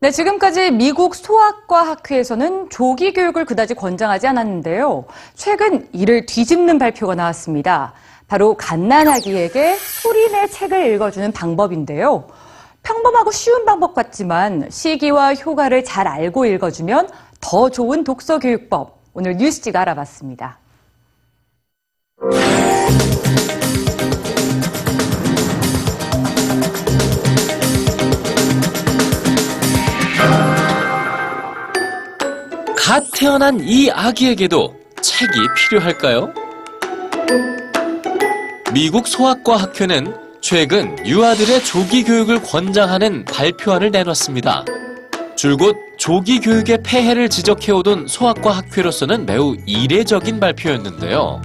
네, 지금까지 미국 소아과 학회에서는 조기 교육을 그다지 권장하지 않았는데요. 최근 이를 뒤집는 발표가 나왔습니다. 바로 갓난아기에게 소리내 책을 읽어주는 방법인데요. 평범하고 쉬운 방법 같지만 시기와 효과를 잘 알고 읽어주면 더 좋은 독서 교육법. 오늘 뉴스지가 알아봤습니다. 갓 태어난 이 아기에게도 책이 필요할까요? 미국 소아과 학회는 최근 유아들의 조기 교육을 권장하는 발표안을 내놨습니다. 줄곧 조기 교육의 폐해를 지적해오던 소아과 학회로서는 매우 이례적인 발표였는데요.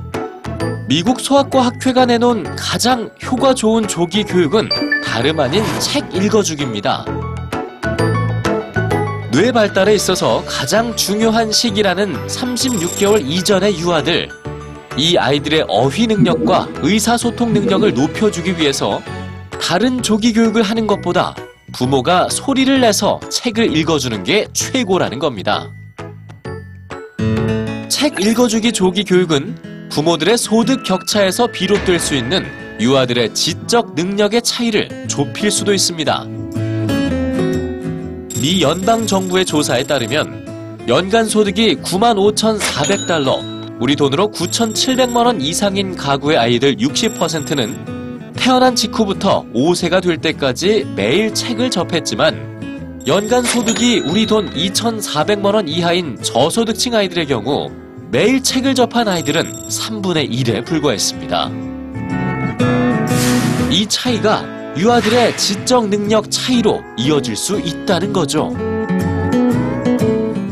미국 소아과 학회가 내놓은 가장 효과 좋은 조기 교육은 다름 아닌 책 읽어주기입니다. 뇌 발달에 있어서 가장 중요한 시기라는 36개월 이전의 유아들. 이 아이들의 어휘 능력과 의사소통 능력을 높여주기 위해서 다른 조기 교육을 하는 것보다 부모가 소리를 내서 책을 읽어주는 게 최고라는 겁니다. 책 읽어주기 조기 교육은 부모들의 소득 격차에서 비롯될 수 있는 유아들의 지적 능력의 차이를 좁힐 수도 있습니다. 미 연방 정부의 조사에 따르면 연간 소득이 95,400달러, 우리 돈으로 9,700만 원 이상인 가구의 아이들 60%는 태어난 직후부터 5세가 될 때까지 매일 책을 접했지만 연간 소득이 우리 돈 2,400만 원 이하인 저소득층 아이들의 경우 매일 책을 접한 아이들은 3분의 1에 불과했습니다. 이 차이가 유아들의 지적 능력 차이로 이어질 수 있다는 거죠.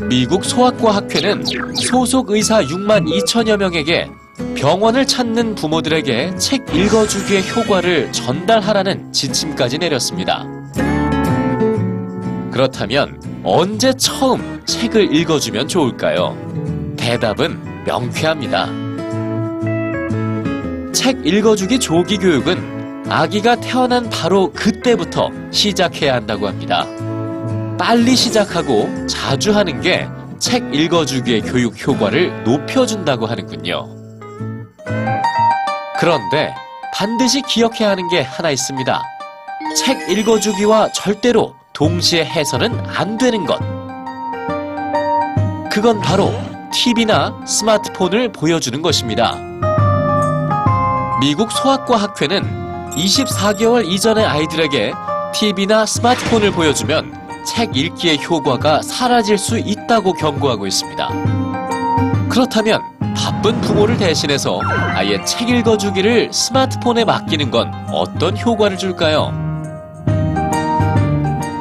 미국 소아과 학회는 소속 의사 6만 2천여 명에게 병원을 찾는 부모들에게 책 읽어주기의 효과를 전달하라는 지침까지 내렸습니다. 그렇다면 언제 처음 책을 읽어주면 좋을까요? 대답은 명쾌합니다. 책 읽어주기 조기 교육은 아기가 태어난 바로 그때부터 시작해야 한다고 합니다. 빨리 시작하고 자주 하는 게 책 읽어주기의 교육 효과를 높여준다고 하는군요. 그런데 반드시 기억해야 하는 게 하나 있습니다. 책 읽어주기와 절대로 동시에 해서는 안 되는 것. 그건 바로 TV나 스마트폰을 보여주는 것입니다. 미국 소아과 학회는 24개월 이전의 아이들에게 TV나 스마트폰을 보여주면 책 읽기의 효과가 사라질 수 있다고 경고하고 있습니다. 그렇다면 바쁜 부모를 대신해서 아예 책 읽어주기를 스마트폰에 맡기는 건 어떤 효과를 줄까요?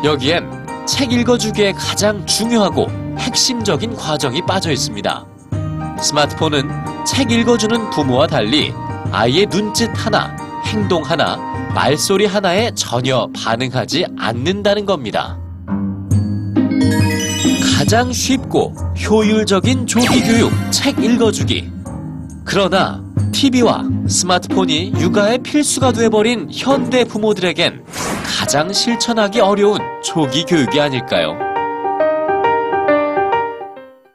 여기엔 책 읽어주기의 가장 중요하고 핵심적인 과정이 빠져 있습니다. 스마트폰은 책 읽어주는 부모와 달리 아이의 눈짓 하나, 행동 하나, 말소리 하나에 전혀 반응하지 않는다는 겁니다. 가장 쉽고 효율적인 조기 교육, 책 읽어주기. 그러나 TV와 스마트폰이 육아의 필수가 돼버린 현대 부모들에겐 가장 실천하기 어려운 조기 교육이 아닐까요?